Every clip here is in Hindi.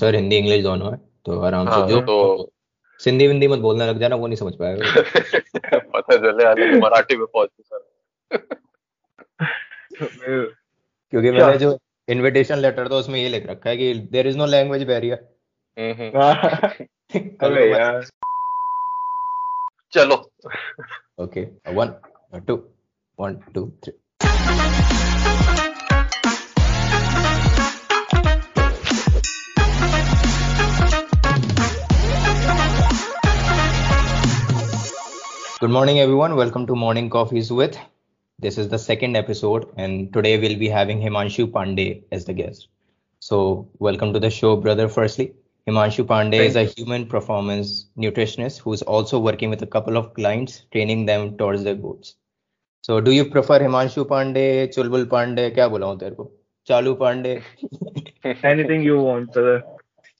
सर हिंदी इंग्लिश दोनों है तो आराम से हाँ जो तो सिंधी विंदी मत बोलने लग जाना वो नहीं समझ पाएगा। पता चले तो मराठी में पहुँचे सर। क्योंकि मैंने जो इनविटेशन लेटर था उसमें ये लिख रखा है कि there is no language barrier हम्म, हम्म। यार। चलो। Okay one two one two three Good morning, everyone. Welcome to Morning Coffees with. This is the second episode, and today we'll be having Himanshu Pandey as the guest. So, welcome to the show, brother. Firstly, Himanshu Pandey is a human performance nutritionist who's also working with a couple of clients, training them towards their goals. So, do you prefer Himanshu Pandey, Chulbul Pandey? क्या बोलाऊं तेरे को? चालू Pandey anything you want brother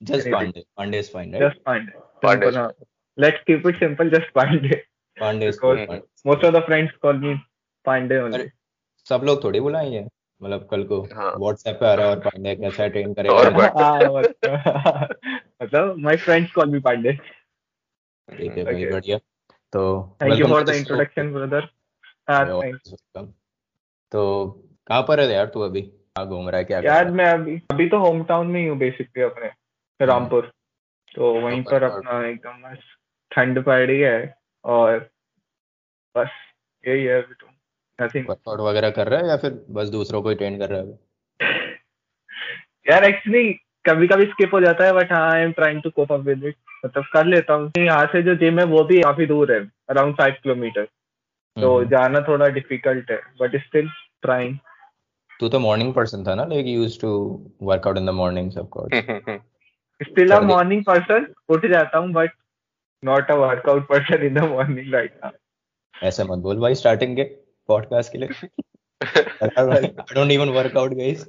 just Anything. Pandey. Pandey is fine, right? just find it Pandey. Simple, huh? let's keep it simple just find it Pandey Pandey most of the friends call me Pandey only सब लोग थोड़ी बुलाएँगे मतलब कल को व्हाट्सएप हाँ. पे आ रहा है और पांडे कैसा ट्रेन करेगा। हाँ, मतलब my friends call me Pandey ठीक है भाई बढ़िया। तो thank you for the introduction brother तो कहाँ पर है यार तू अभी? घूम रहा है क्या यार मैं अभी अभी तो होम टाउन में ही हूँ बेसिकली अपने रामपुर। हम्म। तो वहीं तो पर अपना एकदम ठंड पड़ रही है। और बस यही है अभी तो नथिंग वर्कआउट वगैरह कर रहा है या फिर बस दूसरों को ही ट्रेन कर रहा है? यार एक्चुअली कभी कभी स्किप हो जाता है बट हाँ I am trying to cope up with it मतलब कर लेता हूँ। यहाँ से जो जिम है वो भी काफ़ी दूर है अराउंड फाइव किलोमीटर तो हम्म। जाना थोड़ा डिफ़िकल्ट है बट स्टिल ट्राइंग तू तो मॉर्निंग पर्सन था ना like used to workout in the mornings of course still a कर मॉर्निंग पर्सन उठ जाता हूँ but not a workout person in the morning right now ऐसे मत बोल भाई स्टार्टिंग के पॉडकास्ट के लिए। I don't even workout guys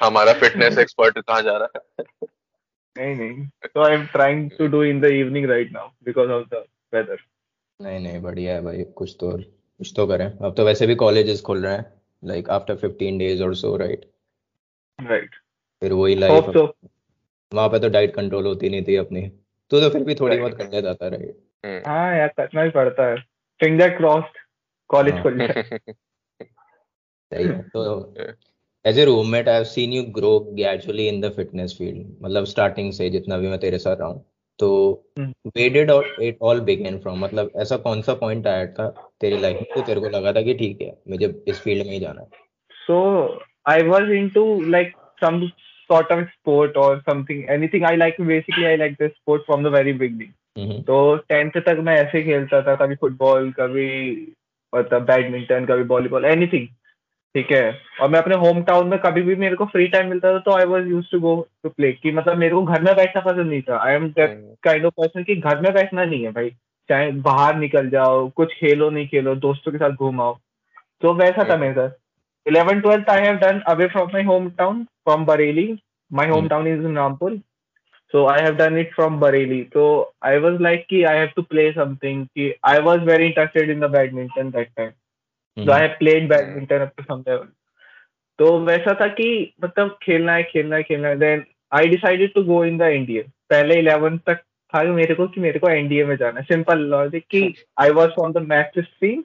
हमारा फिटनेस एक्सपर्ट कहाँ जा रहा है? नहीं नहीं। तो I am trying to do in the evening right now because of the weather नहीं नहीं बढ़िया है भाई कुछ तो कुछ तो करें। अब तो वैसे भी कॉलेजेस खुल रहे हैं लाइक आफ्टर 15 डेज़ और सो राइट राइट फिर वही लाइफ वहाँ पे तो डाइट कंट्रोल होती नहीं थी अपनी। तू तो फिर भी थोड़ी बहुत करने था राइट हम्म। हाँ यार करना ही पड़ता है। Finger crossed college. खुल। जाए सही तो as a roommate I have seen you grow gradually in the fitness field मतलब स्टार्टिंग से जितना भी मैं तेरे साथ रहा हूँ। तो हम्म। Way did it all begin from मतलब ऐसा कौन सा पॉइंट आया था तेरी लाइफ में तो तेरे को लगा था कि ठीक है मुझे इस फ़ील्ड में ही जाना है? So I was into like some sort of sport or something, anything. I like. Basically, I like the sport from the very beginning. हम्म, तो टेंथ तक मैं ऐसे खेलता था कभी फुटबॉल कभी मतलब बैडमिंटन कभी वॉलीबॉल एनीथिंग ठीक है? और मैं अपने होम टाउन में कभी भी मेरे को फ्री टाइम मिलता था तो I was used to go to play कि मतलब मेरे को घर में बैठना पसंद नहीं था। I am that kind of person कि घर में बैठना नहीं है भाई। चाहे बाहर निकल जाओ कुछ खेलो नहीं खेलो दोस्तों के साथ घूम आओ। तो वैसा था मेरे साथ। Eleven twelfth I have done away from my home town from Bareilly my home town is in Rampur so I have done it from Bareilly. So I was like, ki, I have to play something. Ki, I was very interested in the badminton that time. So I have played badminton up to some level. तो वैसा था कि मतलब खेलना है खेलना है खेलना है. Then I decided to go in the NDA पहले इलेवन तक था मेरे को कि मेरे को एनडीए में जाना है. सिंपल लॉजिक कि I was from the maths stream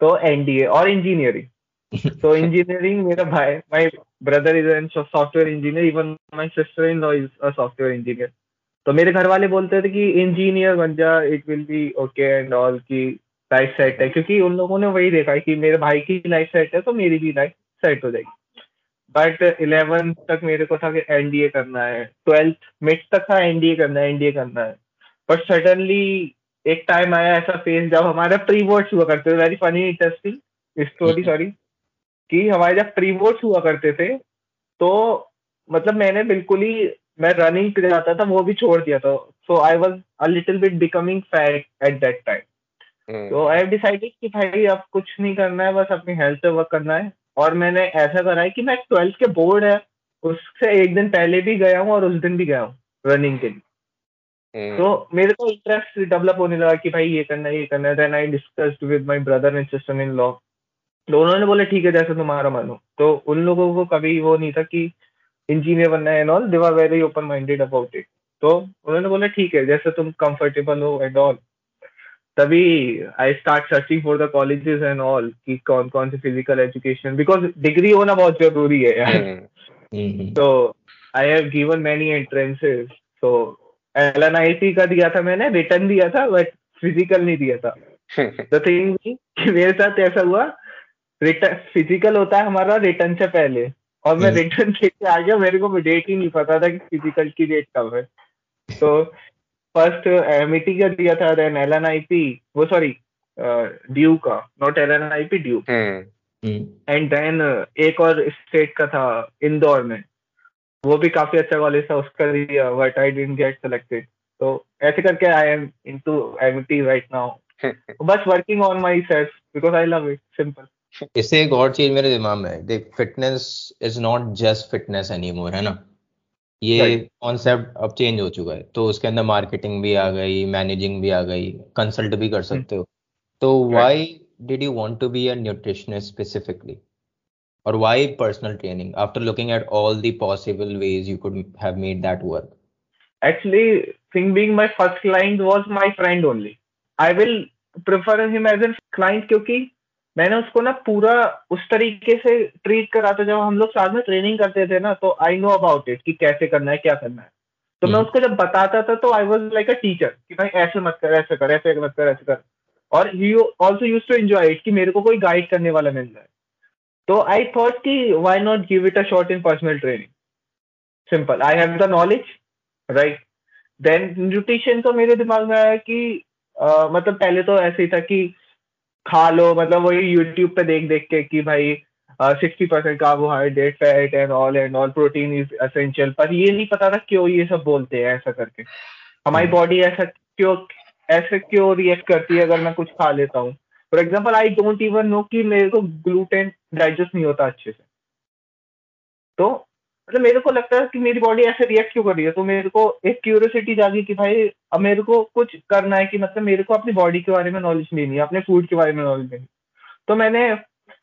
तो एनडीए और इंजीनियरिंग तो इंजीनियरिंग मेरा भाई my brother is an software engineer even my sister in law is a software engineer तो मेरे घर वाले बोलते थे कि इंजीनियर बन जा it will be okay and all की लाइफ सेट है। क्योंकि उन लोगों ने वही देखा है कि मेरे भाई की लाइफ सेट है तो मेरी भी लाइफ सेट हो जाएगी। बट इलेवन तक मेरे को था कि एनडीए करना है। ट्वेल्थ मिड तक था एनडीए करना है एनडीए करना है। बट सडनली एक टाइम आया ऐसा फ़ेज़ जब हमारे प्री बोर्ड्स हुआ करते थे। Very funny interesting story sorry कि हमारे जब प्री बोर्ड्स हुआ करते थे तो मतलब मैंने बिल्कुल ही मैं रनिंग पे जाता था वो भी छोड़ दिया था। So I was a little bit becoming fat at that time. तो आई हैव डिसाइडेड कि भाई अब कुछ नहीं करना है बस अपनी हेल्थ पे वर्क करना है। और मैंने ऐसा करा है कि मैं ट्वेल्थ के बोर्ड है उससे एक दिन पहले भी गया हूँ और उस दिन भी गया हूँ रनिंग के लिए। हम्म। तो मेरे को इंटरेस्ट डेवलप होने लगा कि भाई ये करना है ये करना है। Then I discussed with my brother and sister in law तो उन्होंने बोला ठीक है जैसे तुम्हारा मन तो उन लोगों को कभी वो नहीं था कि इंजीनियर बनना है and all they were very open minded about it तो उन्होंने बोला ठीक है जैसे तुम कंफर्टेबल हो एंड ऑल तभी I start searching for the colleges and all कि कौन कौन से फ़िज़िकल एजुकेशन बिकॉज़ डिग्री होना बहुत ज़रूरी है यार। हम्म, तो I have given many entrances तो एल एन आई टी का दिया था मैंने रिटर्न दिया था बट फ़िज़िकल नहीं दिया था। द थिंग मेरे साथ ऐसा हुआ रिटर्न फ़िज़िकल होता है हमारा रिटर्न से पहले। और मैं। रिटर्न देके आ गया मेरे को डेट ही नहीं पता था कि फ़िज़िकल की डेट कब है। तो फ़र्स्ट एमिटी का दिया था then L N I P वो सॉरी ड्यू का not L N I P due and then एक और स्टेट का था इंदौर में। वो भी काफ़ी अच्छा कॉलेज था उसका दिया but I didn't get selected तो ऐसे करके I am in into Amity right now बस working on my self because I love it simple इससे एक और चीज़ मेरे दिमाग में है देख fitness is not just fitness anymore है ना? ये. कॉन्सेप्ट अब चेंज हो चुका है। तो उसके अंदर मार्केटिंग भी आ गई मैनेजिंग भी आ गई कंसल्ट भी कर सकते हो। तो why did you want to be a nutritionist specifically और why personal training after looking at all the possible ways you could have made that work actually thing being my first client was my friend only. I will prefer him as a client क्योंकि मैंने उसको ना पूरा उस तरीके से ट्रीट करा था जब हम लोग साथ में ट्रेनिंग करते थे ना तो आई नो अबाउट इट कि कैसे करना है क्या करना है। तो मैं हम्म। उसको जब बताता था तो I was like a teacher कि भाई ऐसे मत कर ऐसे कर ऐसे मत कर ऐसे कर। और he also use to enjoy it कि मेरे को कोई गाइड करने वाला मिल जाए। तो आई थॉट कि why not give it a shot in personal training simple I have the knowledge right then nutrition तो मेरे दिमाग में आया कि मतलब पहले तो ऐसे ही था कि खा लो मतलब वही यूट्यूब पे देख देख के कि भाई sixty percent carbohydrate fat and all and all protein is essential पर ये नहीं पता था क्यों ये सब बोलते हैं ऐसा करके। हमारी। बॉडी ऐसा क्यों ऐसे क्यों रिएक्ट करती है अगर मैं कुछ खा लेता हूँ? For example I don't even know कि मेरे को ग्लूटेन डाइजेस्ट नहीं होता अच्छे से। तो मतलब मेरे को लगता है कि मेरी बॉडी ऐसे रिएक्ट क्यों कर रही है? तो मेरे को एक क्यूरियोसिटी जागी कि भाई, अब मेरे को कुछ करना है कि मतलब मेरे को अपनी बॉडी के बारे में नॉलेज लेनी है, अपने फ़ूड के बारे में नॉलेज लेनी तो मैंने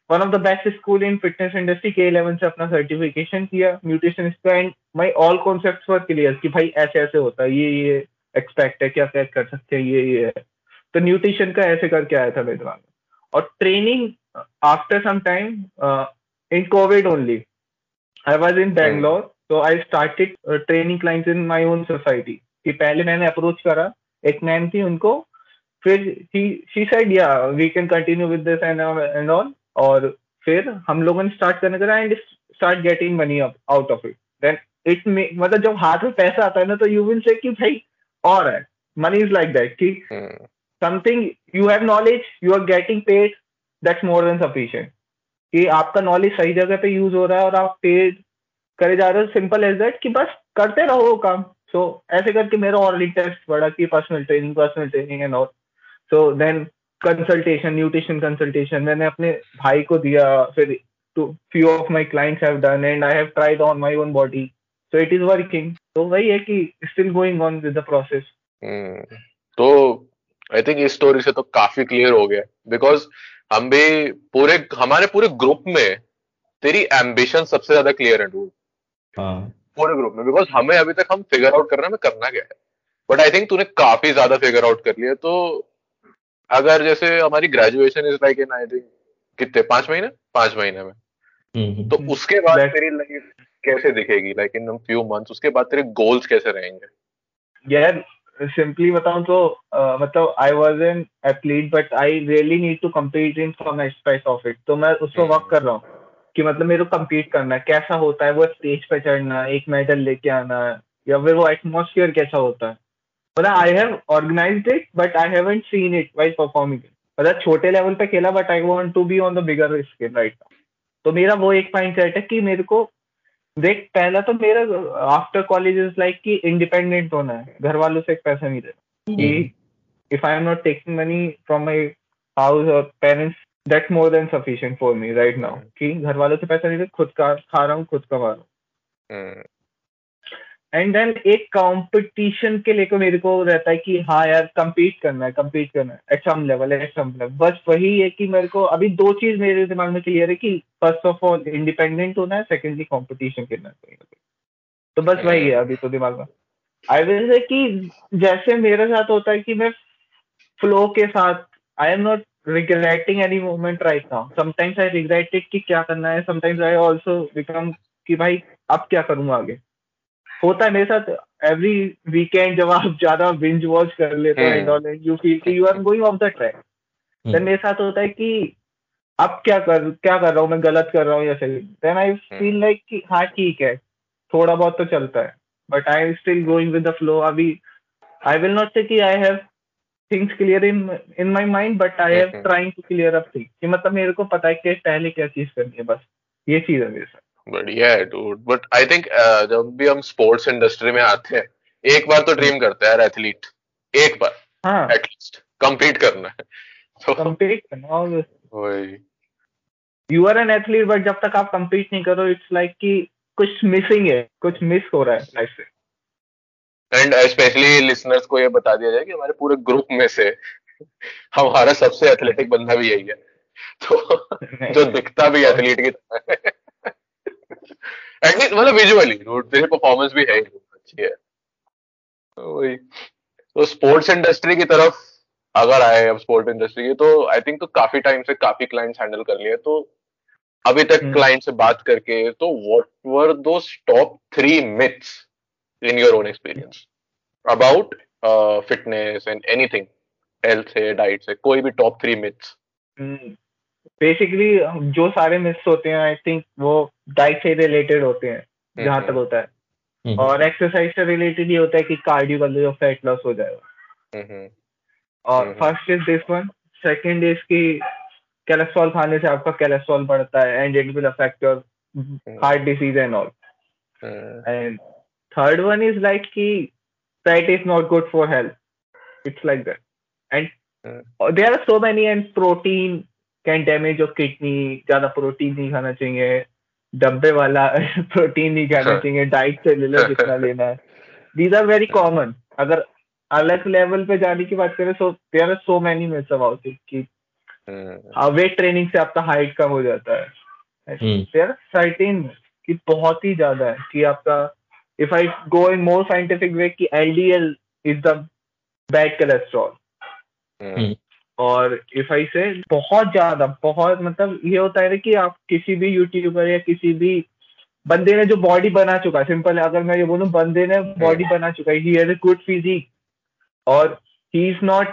one of the best school in fitness industry के इलेवन से अपना सर्टिफिकेशन किया न्यूट्रिशनिस्ट का and my all concept were clear कि भाई ऐसे ऐसे होता है, ये ये एक्सपेक्ट है, क्या क्या कर सकते हैं, ये ये है। तो न्यूट्रिशन का ऐसे करके आया था मेरे दिमाग में। और training after some time in covid only I was in Bangalore तो I started training clients in my own society कि पहले मैंने अप्रोच करा एक मैम थी उनको फिर she said yeah we can continue with this and and all और फिर हम लोगों ने स्टार्ट करने करा and start getting money out of it then it मतलब जब हाथ में पैसा आता है ना तो यू विल से कि भाई और है। मनी इज़ लाइक दैट कि something you have knowledge you are getting paid that's more than sufficient कि आपका नॉलेज सही जगह पे यूज़ हो रहा है और आप पेड करे जा रहे हो सिंपल एज दैट कि बस करते रहो काम। सो ऐसे करके मेरा और इंटरेस्ट बढ़ा कि personal training personal training and all so then consultation nutrition consultation मैंने अपने भाई को दिया, फिर to few of my clients have done and I have tried on my own body so it is working तो वही है कि still going on with the process तो आई थिंक इस स्टोरी से तो काफ़ी क्लियर हो गया। बिकॉज़ हम भी पूरे हमारे पूरे ग्रुप में तेरी एम्बिशन सबसे ज़्यादा क्लियर है डूड हाँ। पूरे ग्रुप में बिकॉज़ हमें अभी तक हम फिगर आउट कर में करना क्या है। बट आई थिंक तूने काफ़ी ज़्यादा फिगर आउट कर लिया तो अगर जैसे हमारी graduation is like in I think कितने पाँच महीने? पाँच महीने में। हम्म, हम्म। तो उसके बाद तेरी लाइफ कैसे दिखेगी? लाइक इन फ्यू मंथ्स उसके बाद तेरे गोल्स कैसे रहेंगे? यार सिंपली बताऊँ तो मतलब I was an athlete but I really need to compete in some aspect of it तो मैं उस पर वर्क कर रहा हूँ कि मतलब मेरे को compete करना है। कैसा होता है? वो स्टेज पे चढ़ना एक मेडल लेके आना या फिर वो एटमोसफियर कैसा होता है? मतलब I have organize it but I haven't seen it while performing it मतलब छोटे लेवल पे खेला but I want to be on the bigger scale right तो मेरा वो एक माइंड सेट है कि मेरे को देख पहला तो मेरा आफ्टर कॉलेज इज़ लाइक कि इंडिपेंडेंट होना है। घर वालों से एक पैसा नहीं देना if I am not taking money from my house और parents that more than sufficient for me right now की घर वालों से पैसा नहीं देना खुद का खा रहा हूँ खुद कमा रहा हूँ। हम्म। एंड देन एक कंपटीशन के लेकर मेरे को रहता है कि हाँ यार कम्पीट करना है कम्पीट करना है। At level at some level बस वही है कि मेरे को अभी दो चीज़ मेरे दिमाग में क्लियर है कि फ़र्स्ट ऑफ़ ऑल इंडिपेंडेंट होना है सेकेंडली कॉम्पिटिशन करना है। तो बस वही है अभी तो दिमाग में। आई विल से कि जैसे मेरे साथ होता है कि मैं फ्लो के साथ I am not regretting any moment right now sometimes I regret it कि क्या करना है समटाइम्स आई आल्सो बिकम कि भाई अब क्या करूँगा आगे? होता है मेरे साथ एवरी वीकेंड जब आप ज़्यादा बिंज वॉच कर लेते हो एंड ऑल यू फील कि you are going off the track then मेरे साथ होता है कि अब क्या कर क्या कर रहा हूँ मैं गलत कर रहा हूँ या सही देन आई फील लाइक कि हाँ ठीक है थोड़ा बहुत तो चलता है but I am still going with the flow अभी आई विल नॉट से कि I have things clear in in my mind but I have trying to clear up things कि मतलब मेरे को पता है कि पहले क्या चीज़ करनी है बस ये चीज़ है मेरे साथ। बढ़िया है डूड बट आई थिंक जब भी हम स्पोर्ट्स इंडस्ट्री में आते हैं एक बार तो ड्रीम करते हैं यार एथलीट एक बार. हाँ. एटलीस्ट कंपीट करना है. तो कंपीट करना वही. You are an athlete but जब तक आप कंपीट नहीं करो इट्स लाइक like कि कुछ मिसिंग है कुछ मिस हो रहा है लाइफ से। एंड स्पेशली लिसनर्स को ये बता दिया जाए कि हमारे पूरे ग्रुप में से हमारा सबसे एथलेटिक बंदा भी यही है। तो जो दिखता भी एथलीट की तरह है। एटलीस्ट मतलब विजुअली तेरी परफॉर्मेंस भी है अच्छी है। तो वही। तो स्पोर्ट्स इंडस्ट्री की तरफ़ अगर आए अब स्पोर्ट इंडस्ट्री की तो आई थिंक तो काफ़ी टाइम से काफ़ी क्लाइंट्स हैंडल कर लिए तो अभी तक क्लाइंट hmm. से बात करके तो what were those top three myths in your own experience about fitness and anything health से डाइट से कोई भी टॉप थ्री मिथ्स बेसिकली जो सारे मिथ्स होते हैं आई थिंक वो डाइट से रिलेटेड होते हैं जहाँ तक होता है। हम्म। और एक्सरसाइज से रिलेटेड ये होता है कि कार्डियो कर लो फैट लॉस हो जाएगा। और first is this one second is की कोलेस्ट्रॉल खाने से आपका कोलेस्ट्रॉल बढ़ता है and it will affect your heart disease and all and third one is like कि fat is not good for health it's like that and there are so many and protein can damage your kidney ज़्यादा प्रोटीन नहीं खाना चाहिए। डब्बे वाला प्रोटीन नहीं खाना हाँ। चाहिए डाइट से ले लो जितना लेना है। दीज आर वेरी कॉमन अगर अलग लेवल पे जाने की बात करें so there are so many myths about it कि वेट हाँ, ट्रेनिंग से आपका हाइट कम हो जाता है। देर सर्टेन कि बहुत ही ज़्यादा है कि आपका if I go in more scientific way कि LDL is the bad cholesterol और इफ़ आई से बहुत ज़्यादा बहुत मतलब ये होता है ना कि आप किसी भी यूट्यूबर या किसी भी बंदे ने जो बॉडी बना चुका है सिंपल अगर मैं ये बोलूँ बंदे ने बॉडी बना चुका है he has a good physique और he is not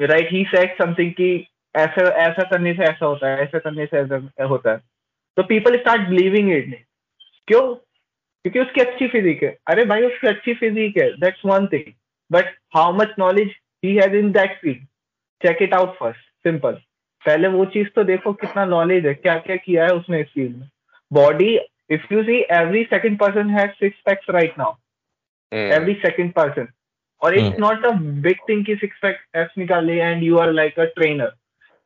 right he said something कि ऐसा ऐसा करने से ऐसा होता है ऐसा करने से ऐसा होता है। तो पीपल स्टार्ट बिलीविंग इट क्यों? क्योंकि उसकी अच्छी फिजिक है। अरे भाई उसकी अच्छी फिजिक है that's one thing but how much knowledge he has in that field check it out first simple पहले वो चीज़ तो देखो कितना नॉलेज है क्या क्या किया है उसने इस फ़ील्ड में। Body if you see every second person has six packs right now every second person और it's not a big thing की सिक्स पैक एप्स निकाले and you are like a trainer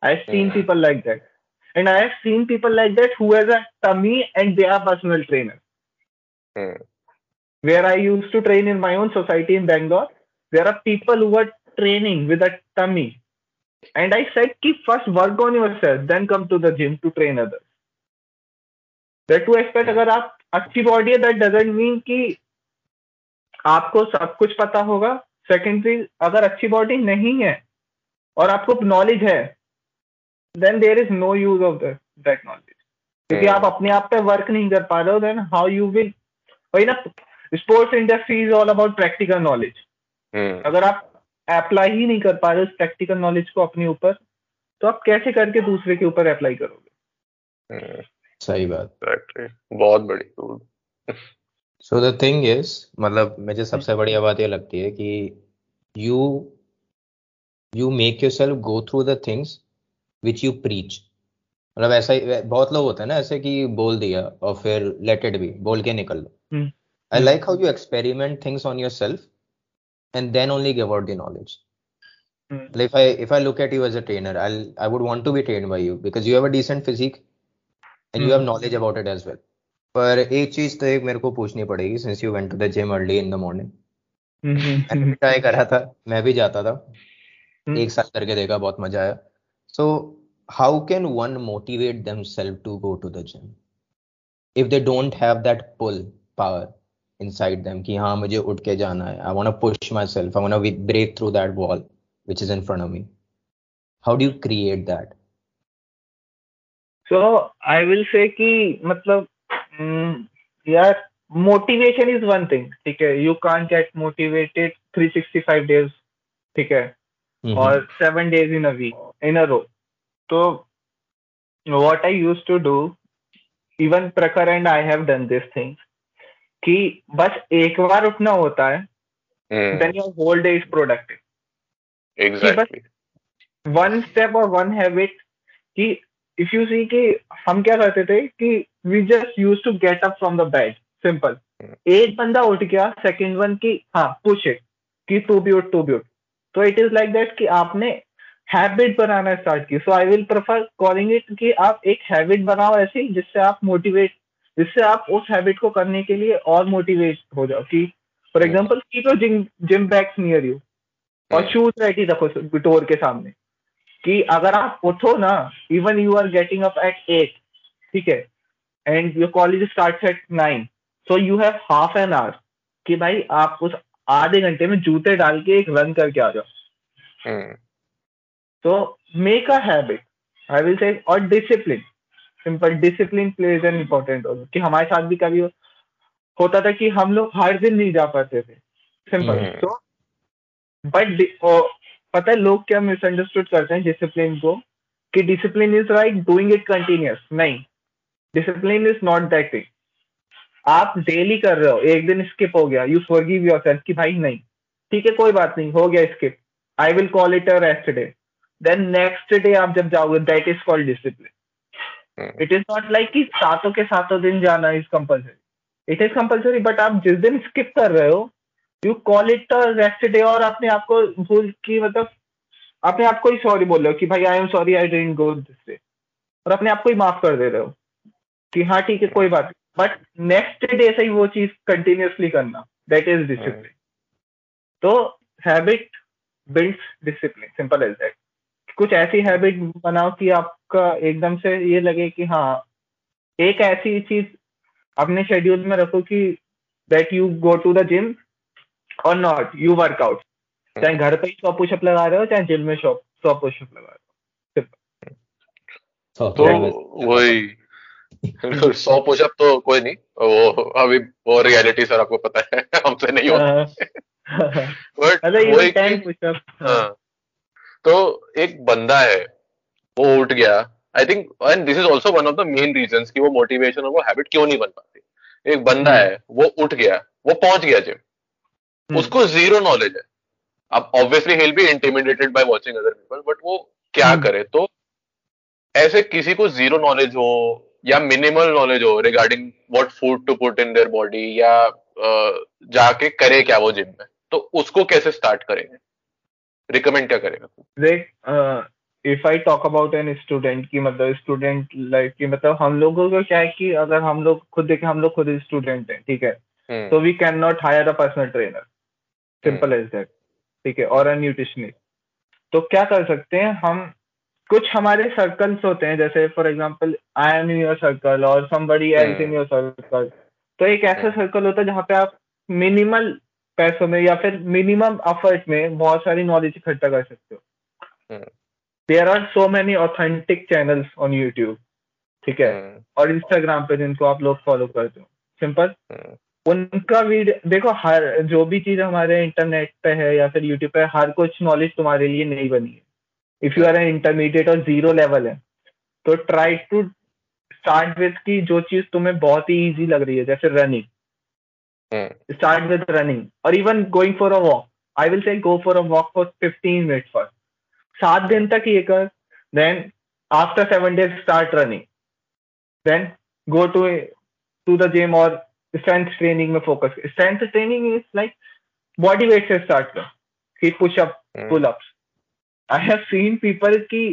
I seen people like that and I have seen people like that who has a tummy and they are personal trainer where I used to train in my own society in Bangalore there are people who are training with a tummy And I said, keep first work on yourself, then come to the gym to train others. That to expect अगर आप अच्छी बॉडी है दैट डजेंट मीन कि आपको सब कुछ पता होगा। सेकेंडरी अगर अच्छी बॉडी नहीं है और आपको नॉलेज है then there is no use of that knowledge क्योंकि आप अपने आप पे वर्क नहीं कर पा रहे हो देन हाउ यू विल वही ना sports industry is all about practical knowledge अगर आप अप्लाई ही नहीं कर पा रहे उस प्रैक्टिकल नॉलेज को अपने ऊपर तो आप कैसे करके दूसरे के ऊपर अप्लाई करोगे? हम्म। सही बात। बहुत बड़ी सो द थिंग इज़ मतलब मुझे सबसे बढ़िया बात ये लगती है कि you you make yourself go through the things which you preach मतलब ऐसा ही बहुत लोग होते हैं ना ऐसे कि बोल दिया और फिर लेट इट भी बोल के निकल लो। I like how you experiment things on yourself and then only give out the knowledge mm. if i if i look at you as a trainer i'll i would want to be trained by you because you have a decent physique and mm. you have knowledge about it as well पर एक चीज़ तो एक मेरे को पूछनी पड़ेगी since you went to the gym early in the morning मैंने भी ट्राई करा था मैं भी जाता था mm. एक साल करके देखा बहुत मज़ा आया so how can one motivate themselves to go to the gym if they don't have that pull power inside them कि हाँ मुझे उठ के जाना है I want to push myself I want to break through that wall which is in front of me how do you create that so I will say कि मतलब mm, यार motivation is one thing ठीक है you can't get motivated 365 days ठीक है Mhm. or seven days in a week in a row so what I used to do even Prakhar and I have done this thing कि बस एक बार उठना होता है then your whole day is productive. Exactly one step और वन हैबिट कि इफ़ यू सी कि हम क्या करते थे कि we just use to get up from the bed simple एक बंदा उठ गया सेकंड वन की हाँ पूछे कि टू बी उठ टू बी उठ। तो इट इज़ लाइक दैट कि आपने हैबिट बनाना स्टार्ट की। So I will prefer calling it कि आप एक हैबिट बनाओ ऐसी जिससे आप मोटिवेट जिससे आप उस हैबिट को करने के लिए और मोटिवेट हो जाओ कि for example keep your gym gym bags near you और शूज़ रेडी रखो डोर के सामने कि अगर आप उठो ना even you are getting up at eight ठीक है and your college start at nine so you have half an hour कि भाई आप उस आधे घंटे में जूते डाल के एक रन करके आ जाओ। हम्म, तो make a habit I will say और discipline simple discipline plays an important role कि हमारे साथ भी कभी होता था कि हम लोग हर दिन नहीं जा पाते थे। Simple hmm. तो बट पता है लोग क्या मिसअंडरस्टूड करते हैं डिसिप्लिन को? कि discipline is right doing it continuous नहीं। Discipline is not that thing आप डेली कर रहे हो एक दिन स्किप हो गया यू फॉरगिव योरसेल्फ कि भाई नहीं। ठीक है कोई बात नहीं हो गया skip I will call it a rest day then next day आप जब जाओगे that is called discipline it is not like कि सातों के सातों दिन जाना is compulsory it is compulsory but आप जिस दिन स्किप कर रहे हो you call it rest day और अपने आप को भूल की मतलब अपने आप को ही सॉरी बोल रहे हो कि भाई I am sorry I didn't go this day और अपने आप को ही माफ़ कर दे रहे हो कि हाँ ठीक है कोई बात नहीं। बट नेक्स्ट डे से ही वो चीज़ कंटिन्यूसली करना दैट इज़ डिसिप्लिन तो habit builds discipline simple as that कुछ ऐसी हैबिट बनाओ कि आपका एकदम से ये लगे कि हाँ एक ऐसी चीज़ अपने शेड्यूल में रखो कि that you go to the gym और नॉट यू वर्कआउट चाहे घर पे ही सौ पुशअप लगा रहे हो चाहे जिम में सौ सौ पुशअप लगा रहे हो. So, तो वही सौ पुशअप तो कोई नहीं वो अभी वो रियलिटी सर आपको पता है हमसे नहीं होता। बट वही कि- पुशअप हाँ। तो एक बंदा है वो उठ गया I think and this is also one of the main reason की वो मोटिवेशन और वो हैबिट क्यों नहीं बन पाती एक बंदा हम्म। है वो उठ गया वो पहुँच गया जिम हम्म। उसको ज़ीरो नॉलेज है अब obviously he'll be intimidated by watching other people but वो क्या हम्म। करे तो ऐसे किसी को ज़ीरो नॉलेज हो या मिनिमल नॉलेज हो regarding what food to put in their body या जाके करे क्या वो जिम में तो उसको कैसे स्टार्ट करेंगे रिकमेंड क्या करेगा देख if I talk about an student की मतलब स्टूडेंट लाइफ की मतलब हम लोगों को क्या है कि अगर हम लोग खुद देखें हम लोग खुद स्टूडेंट हैं ठीक है? हम्म, तो we can not hire a personal trainer simple as that ठीक है? और अ न्यूट्रिशनिस्ट तो क्या कर सकते हैं हम? कुछ हमारे सर्कल्स होते हैं जैसे for example I am your circle और somebody else in hmm. Your circle तो एक ऐसा हम्म। सर्कल होता है जहाँ पे आप मिनिमल पैसों में या फिर मिनिमम एफर्ट में बहुत सारी नॉलेज इकट्ठा कर सकते हो। There are so many authentic channels on YouTube ठीक है? हम्म, और इंस्टाग्राम पे जिनको आप लोग फॉलो करते हो। सिंपल हम्म, उनका वीडियो देखो हर जो भी चीज़ हमारे इंटरनेट पे है या फिर यूट्यूब पे हर कुछ नॉलेज तुम्हारे लिए नहीं बनी है। If you are an intermediate और ज़ीरो लेवल है तो ट्राई टू स्टार्ट विथ की जो चीज़ तुम्हें बहुत ही इजी लग रही है जैसे running start with running or even going for a walk. I will say go for a walk for 15 minutes first. सात दिन तक ये कर then after seven days start running then go to to the gym और स्ट्रेंथ ट्रेनिंग में focus strength training is like body weight से स्टार्ट कर की push up pull up I have seen people की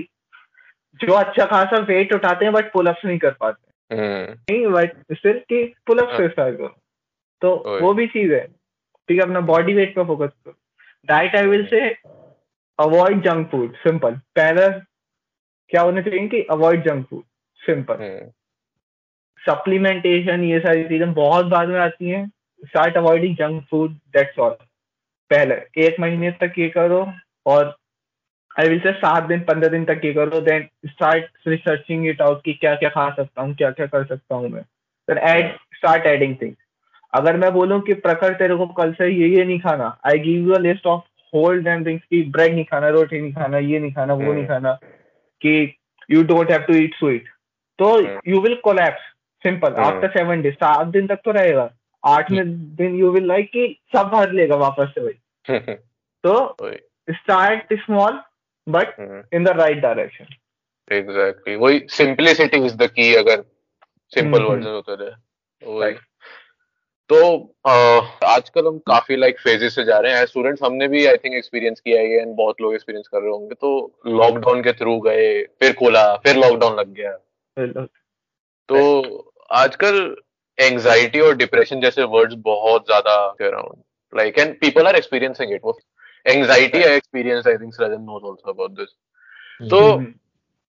जो अच्छा खासा वेट उठाते हैं बट पुलअप्स नहीं कर पाते। hmm. नहीं बट सिर्फ़ की पुलअप से स्टार्ट करो। तो वो भी चीज़ है ठीक है अपना बॉडी वेट पर फोकस करो। Diet I will say avoid junk food simple पहला क्या होना चाहिए कि avoid junk food simple supplementation ये सारी चीज़ें बहुत बाद में आती हैं start avoiding junk food that's all पहले एक महीने तक ये करो और आई विल से सात दिन पंद्रह दिन तक ये करो then start researching it out कि क्या क्या खा सकता हूँ क्या क्या कर सकता हूँ मैं फिर एड स्टार्ट एडिंग थिंग्स अगर मैं बोलूँ कि प्रखर तेरे को कल से ये ये नहीं खाना I give you a list of hold and things की ब्रेड नहीं खाना रोटी नहीं खाना ये नहीं खाना वो नहीं खाना कि you don't have to eat sweet तो you will collapse simple after seven days सात दिन तक तो रहेगा। आठ में दिन यू विल लाइक कि सब भर लेगा वापस से भाई। तो start small but in the right direction exactly वही सिंपलिसिटी इज़ द की अगर सिंपल वर्जन होते रहे वही। तो आजकल हम काफ़ी लाइक फेजेस से जा रहे हैं। स्टूडेंट्स हमने भी आई थिंक एक्सपीरियंस किया है एंड बहुत लोग एक्सपीरियंस कर रहे होंगे। तो लॉकडाउन के थ्रू गए फिर खोला फिर लॉकडाउन लग गया। तो आजकल एंजाइटी और डिप्रेशन जैसे वर्ड्स बहुत ज़्यादा around like and people are experiencing it वो anxiety I experience I think Srijan knows also about this तो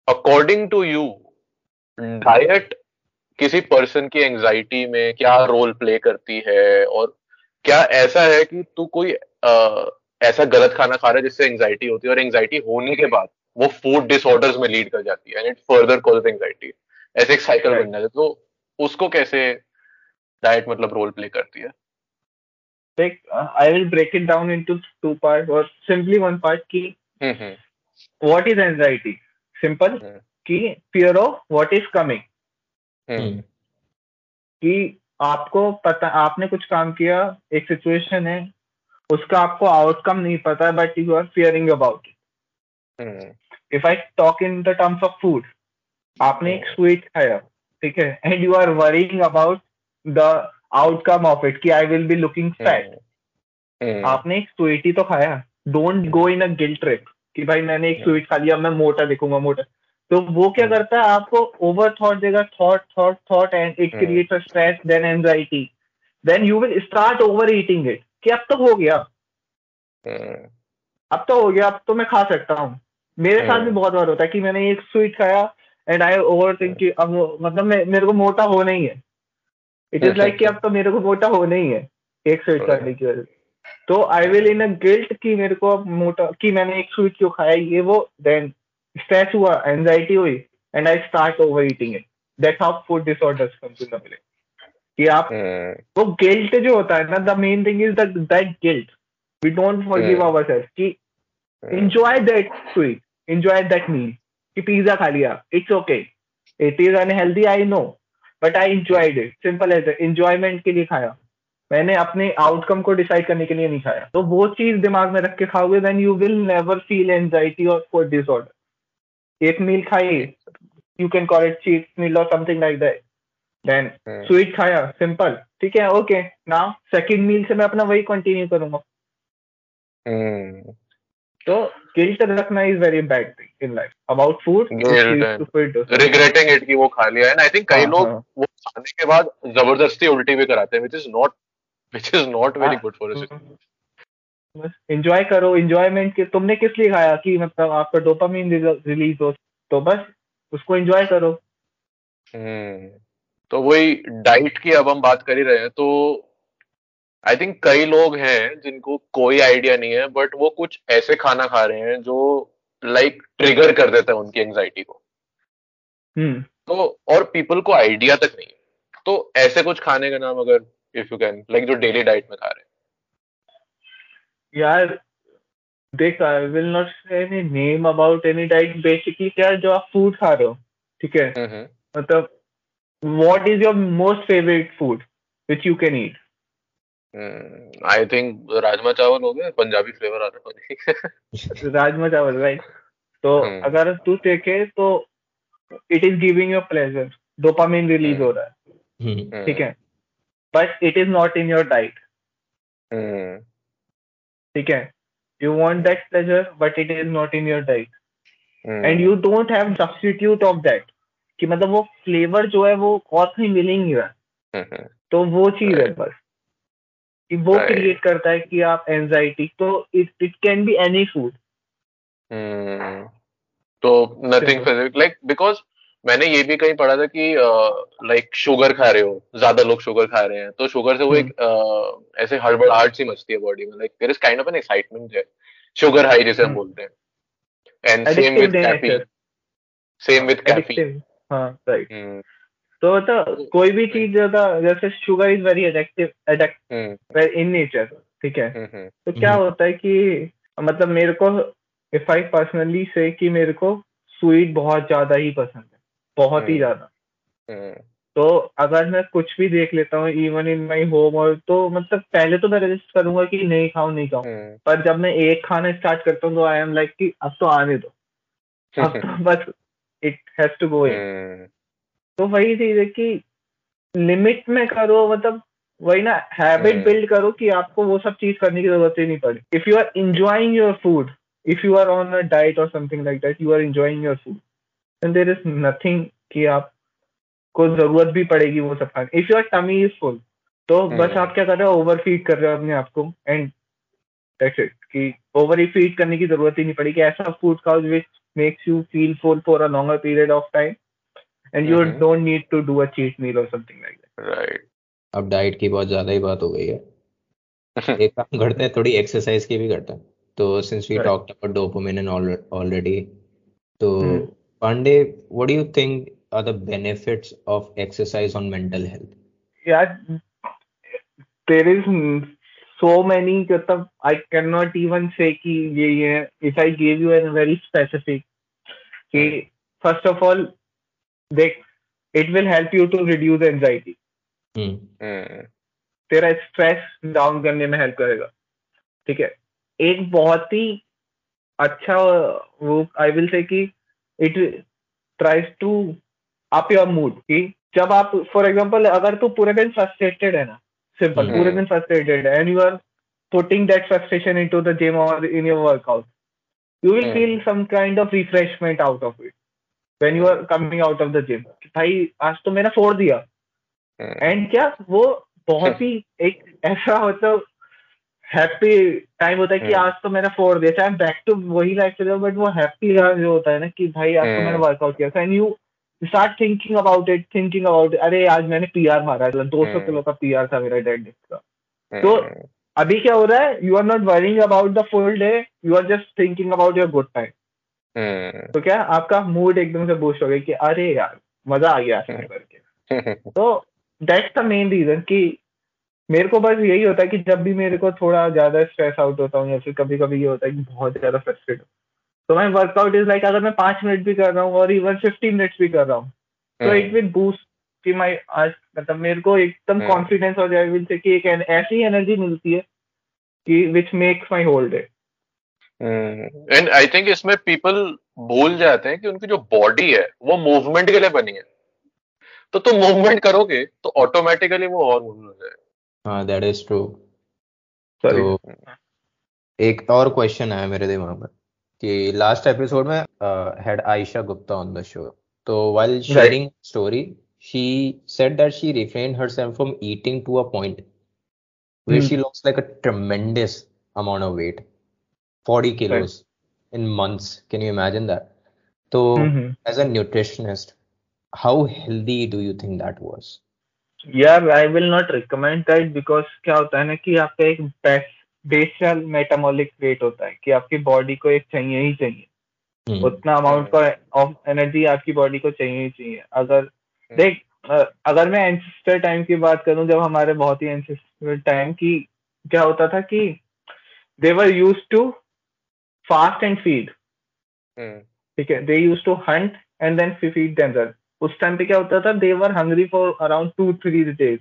अकॉर्डिंग टू यू डाइट किसी पर्सन की एंजाइटी में क्या रोल प्ले करती है और क्या ऐसा है कि तू कोई आ, ऐसा गलत खाना खा रहा है जिससे एंजाइटी होती है और एंजाइटी होने के बाद वो फ़ूड डिसऑर्डर्स में लीड कर जाती है and it further cause anxiety ऐसे एक साइकिल बन जाता है तो उसको कैसे डाइट मतलब रोल प्ले करती है? Like uh, I will break it down two part और सिंपली वन पार्ट की ki is is simple simple ki fear of is is hmm. कि आपको पता आपने कुछ काम किया एक सिचुएशन है उसका आपको आउटकम नहीं पता but you are fearing about it if I talk in the terms of food आपने एक स्वीट हम्म। खाया ठीक है? And you are worrying about the outcome of it कि I will be looking fat आपने एक स्वीट ही तो खाया don't go in a guilt trip कि भाई मैंने एक स्वीट खा लिया मैं मोटा दिखूँगा मोटा। तो वो क्या हम्म। करता है आपको ओवर थॉट देगा thought thought thought and it creates a stress then anxiety then you will start overeating it कि अब तो हो गया। हम्म। अब तो हो गया अब तो मैं खा सकता हूँ। मेरे साथ भी हम्म। बहुत बार होता है कि मैंने एक स्वीट खाया एंड आई ओवर थिंक अब मतलब मेरे को मोटा होना ही है। इट इज़ लाइक कि अब तो मेरे को मोटा होना ही है एक स्वीट खाने की वजह से। तो I will in a guilt कि मेरे को अब मोटा कि मैंने एक स्वीट क्यों खाया ये वो देन स्ट्रेस हुआ एंजाइटी हुई and I start overeating it that's how food disorders come to the कि आप hmm. वो गिल्ट जो होता है ना the main thing is that guilt we don't forgive ourselves कि enjoy that sweet enjoy that meal कि पिज्जा खा लिया. It's okay it is unhealthy I know but I enjoyed it simple as enjoyment के लिए खाया. मैंने अपने आउटकम को डिसाइड करने के लिए नहीं खाया. तो वो चीज़ दिमाग में रख के खाओगे then you will never feel anxiety और फ़ूड डिसऑर्डर एक मील खाई you can call it cheat meal और something like that then sweet खाया सिंपल ठीक है ओके नाउ सेकंड मील से मैं अपना वही कंटिन्यू करूँगा। Hmm. तो गिल्ट रखना is very bad thing in life about food regretting it कि वो खा लिया एंड आई थिंक कई हाँ, लोग हाँ। वो खाने के बाद ज़बरदस्ती उल्टी भी कराते हैं which is not which is not very good for us बस एंजॉय करो एंजॉयमेंट के तुमने किस लिए खाया कि मतलब आपका डोपामिन रिलीज़ हो? तो बस उसको एंजॉय करो। हम्म तो वही डाइट की अब हम बात कर ही रहे हैं तो आई थिंक कई लोग हैं जिनको कोई आइडिया नहीं है बट वो कुछ ऐसे खाना खा रहे हैं जो लाइक like, ट्रिगर कर देता है उनकी एंजाइटी को। हम्म। तो और पीपल को आइडिया तक नहीं है। तो ऐसे कुछ खाने का नाम अगर इफ़ यू कैन लाइक जो डेली डाइट में खा रहे हैं। यार देख I will not say any name about any diet basically क्या जो आप फ़ूड खा रहे हो ठीक है? हम्म, हम्म। मतलब what is your most favourite food which you can eat I think rajma chawal हो गया पंजाबी फ्लेवर आ रहा है राजमा चावल राइट तो हम्म। अगर तू देखे तो it is giving your pleasure dopamine release हो रहा है। ठीक है? But it is not in your diet ठीक है? You want that pleasure but it is not in your diet and you don't have substitute of that कि मतलब वो फ्लेवर जो है वो और कहीं ही नहीं रहा तो वो चीज़ है बस। कि वो क्रिएट करता है कि आप एंजाइटी तो it it can be any food तो नथिंग लाइक बिकॉज़ मैंने ये भी कहीं पढ़ा था कि लाइक शुगर खा रहे हो ज़्यादा लोग शुगर खा रहे हैं तो शुगर से वो एक अ, ऐसे हड़बड़ाहट सी मचती है बॉडी में like there is kind of an excitement है शुगर हाई जिसे हम हम्म। बोलते हैं। And same with caffeine same with caffeine. हाँ राइट हम्म। तो मतलब कोई भी चीज़ ज़्यादा जैसे sugar is very addictive addict hmm. In nature ठीक है? हम्म हम्म। तो क्या हम्म। होता है कि मतलब मेरे को इफ़ आई पर्सनली से कि मेरे को स्वीट बहुत ज़्यादा ही पसंद है। बहुत ही हम्म। ज़्यादा। हम्म। तो अगर मैं कुछ भी देख लेता हूँ इवन इन माई होम और तो मतलब पहले तो मैं रजिस्ट करूँगा कि नहीं खाऊं नहीं खाऊं। हम्म। पर जब मैं एक खाना स्टार्ट करता हूँ तो आई एम लाइक कि अब तो आने दो। अब तो बस it has to go in तो वही चीज़ है कि लिमिट में करो मतलब वही ना हैबिट। बिल्ड करो कि आपको वो सब चीज़ करने की ज़रूरत ही नहीं पड़े। If you are enjoying your food if you are on a diet और something like that you are enjoying your food and there is nothing कि आपको ज़रूरत भी पड़ेगी वो सब खाने if your tummy is full तो बस हम्म। आप क्या कर रहे हो ओवर फ़ीड कर रहे हो अपने आप को। एंड दैट्स इट कि ओवर ही फ़ीड करने की ज़रूरत ही नहीं पड़ेगी ऐसा फ़ूड खाओ which makes you feel full for a longer period of time and you hmm. Don't need to do a cheat meal और समथिंग लाइक दैट राइट अब डाइट की बहुत ज़्यादा ही बात हो गई है। एक काम करते हैं थोड़ी एक्सरसाइज की भी करते हैं। तो since we talked about dopamine and already तो Hmm. Pandey what do you think are the benefits of exercise on mental health yeah there is mm, so many मतलब I cannot even say ये ये है. if I gave you a very specific कि first of all देख it will help you to reduce anxiety हम्म हम्म तेरा स्ट्रेस डाउन करने में हेल्प करेगा ठीक है एक बहुत ही अच्छा वो आई विल से कि it tries to up your mood कि जब आप फॉर एग्जांपल अगर तू पूरे दिन फ्रस्ट्रेटेड है ना सिंपल। पूरे दिन फ्रस्ट्रेटेड है and you are putting that frustration into the gym और in your workout you will Hmm. feel some kind of refreshment out of it when you are coming out of the gym भाई आज तो मैंने फोड़ दिया एंड क्या वो बहुत ही एक ऐसा मतलब हैप्पी टाइम होता है कि हम्म। आज तो मैंने फोड़ दिया चाहे बैक टू वही लाइफ चले बट वो हैप्पी जो होता है ना कि भाई आज तो मैंने हम्म। वर्कआउट किया and you start thinking about it thinking about अरे आज मैंने पीआर मारा दो सौ हम्म। किलो का पीआर था मेरा डेड का तो अभी क्या हो रहा है you are not worrying about the full day you are just thinking about your good time तो क्या आपका मूड एकदम से बूस्ट हो गया कि अरे यार मज़ा आ गया। करके तो दैट्स द मेन रीजन कि मेरे को बस यही होता है कि जब भी मेरे को थोड़ा ज़्यादा स्ट्रेस आउट होता हूँ या फिर कभी कभी ये होता है कि बहुत ज़्यादा फ्रस्ट्रेट तो मैं वर्कआउट इज़ लाइक अगर मैं पाँच मिनट भी कर रहा हूँ और इवन फिफ्टीन मिनट्स भी कर रहा हूँ तो इट विल बूस्ट कि मैं आज मतलब मेरे को एकदम। कॉन्फिडेंस हो जाए विल से कि एक ऐसी एनर्जी मिलती है कि which makes my whole day and I think इसमें पीपल भूल जाते हैं कि उनकी जो बॉडी है वो मूवमेंट के लिए बनी है। तो तुम मूवमेंट करोगे तो ऑटोमेटिकली वो और मूव हो जाएगा। हाँ दैट इज़ ट्रू तो एक और क्वेश्चन आया मेरे दिमाग में कि लास्ट एपिसोड में had Ayesha Gupta on the show तो while sharing story she said that she refrained herself from eating to a point where Hmm. she lost like a tremendous amount of weight 40 kilos right. in months can you imagine that so hmm as a nutritionist how healthy do you think that was यार I will not recommend that because क्या होता है ना कि आपका एक बेसल मेटामोलिक रेट होता है कि आपकी बॉडी को एक चाहिए ही चाहिए। Hmm. उतना अमाउंट का ऑफ़ एनर्जी आपकी बॉडी को चाहिए ही चाहिए। अगर देख अगर मैं एंसेस्टर टाइम की बात करूँ जब हमारे बहुत ही एंसेस्टर टाइम की क्या होता था कि they were used to fast and feed हम्म। ठीक है they used to hunt and then feed themselves उस टाइम पे क्या होता था they were hungry for around two three days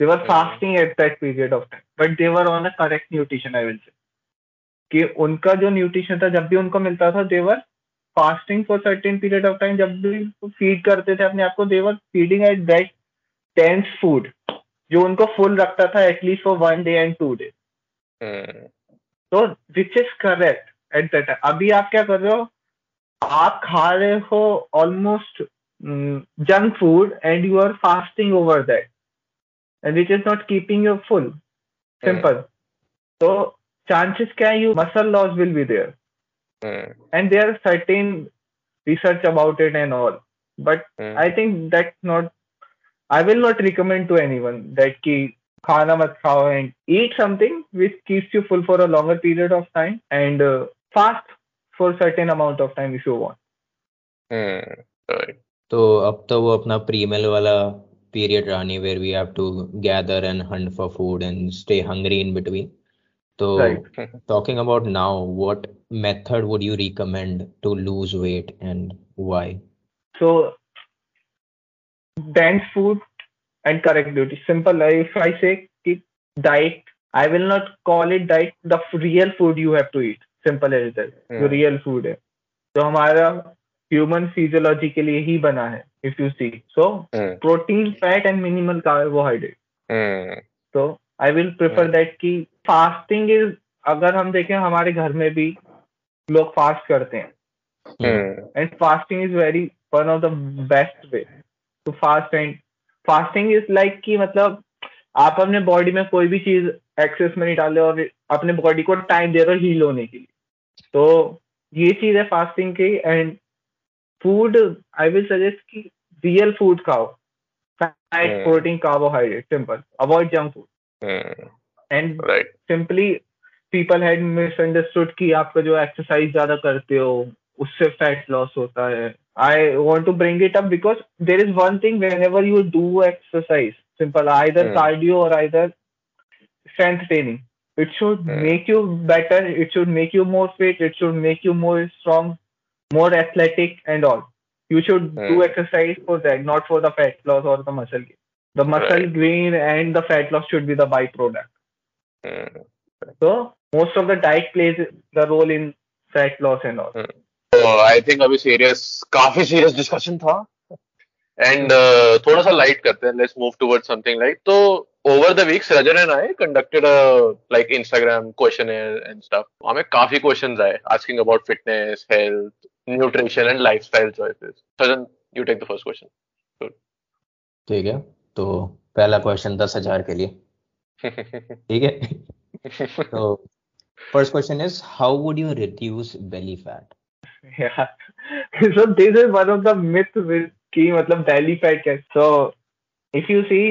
they were. Fasting at that period of time but they were on a correct nutrition I will say कि उनका जो न्यूट्रिशन था जब भी उनको मिलता था they were fasting for certain period of time जब भी फ़ीड करते थे अपने आप को they were feeding at that dense food जो उनको फुल रखता था at least for one day and two day तो which is correct at that अभी आप क्या कर रहे हो? आप खा रहे हो almost Mm, junk food and you are fasting over that and it is not keeping you full hmm. simple mm. so chances can you muscle loss will be there mm. and there are certain research about it and all but mm. i think that's not i will not recommend to anyone that ki khana mat khao and eat something which keeps you full for a longer period of time and uh, fast for certain amount of time if you want mm. right तो अब तो वो अपना प्रीमेल वाला पीरियड रहनी where we have to gather and hunt for food and stay hungry in between तो talking about now what method would you recommend to lose weight and why so dense food and correct beauty simple if I say कि diet I will not call it diet the real food you have to eat simple as that real food है तो हमारा ह्यूमन फिजियोलॉजी के लिए ही बना है if you see so. Protein fat and minimal carbohydrate. तो आई विल प्रेफर दैट कि फास्टिंग इज़ अगर हम देखें हमारे घर में भी लोग फास्ट करते हैं। And fasting is very one of the best way to fast and fasting is like कि मतलब आप अपने बॉडी में कोई भी चीज़ एक्सेस में नहीं डाल रहे और अपने बॉडी को टाइम दे रहे हो हील होने के लिए। तो ये चीज़ है फास्टिंग की and food I will suggest कि रियल फ़ूड खाओ fat. Protein carbohydrate simple avoid junk food. And simply people had misunderstood कि आपका जो एक्सरसाइज ज़्यादा करते हो उससे फैट लॉस होता है I want to bring it up because there is one thing whenever you do exercise simple either. Cardio और either strength training it should Hmm. make you better it should make you more fit it should make you more strong more athletic and all you should do Hmm. exercise for that not for the fat loss or the muscle gain the muscle Right. gain and the fat loss should be the byproduct Hmm. so most of the diet plays the role in fat loss and all. तो आई थिंक अभी सीरियस काफी सीरियस डिस्कशन था एंड थोड़ा सा लाइट करते हैं let's move toward something light तो over the weeks Rajan and I conducted like Instagram question and stuff हमें काफी क्वेश्चंस आए asking about fitness nutrition and lifestyle choices Sajan you take the first question ठीक है तो पहला क्वेश्चन दस हज़ार के लिए। ठीक है? तो first question is how would you reduce belly fat so this is one of the myth कि मतलब बेली फैट कैसे so if you see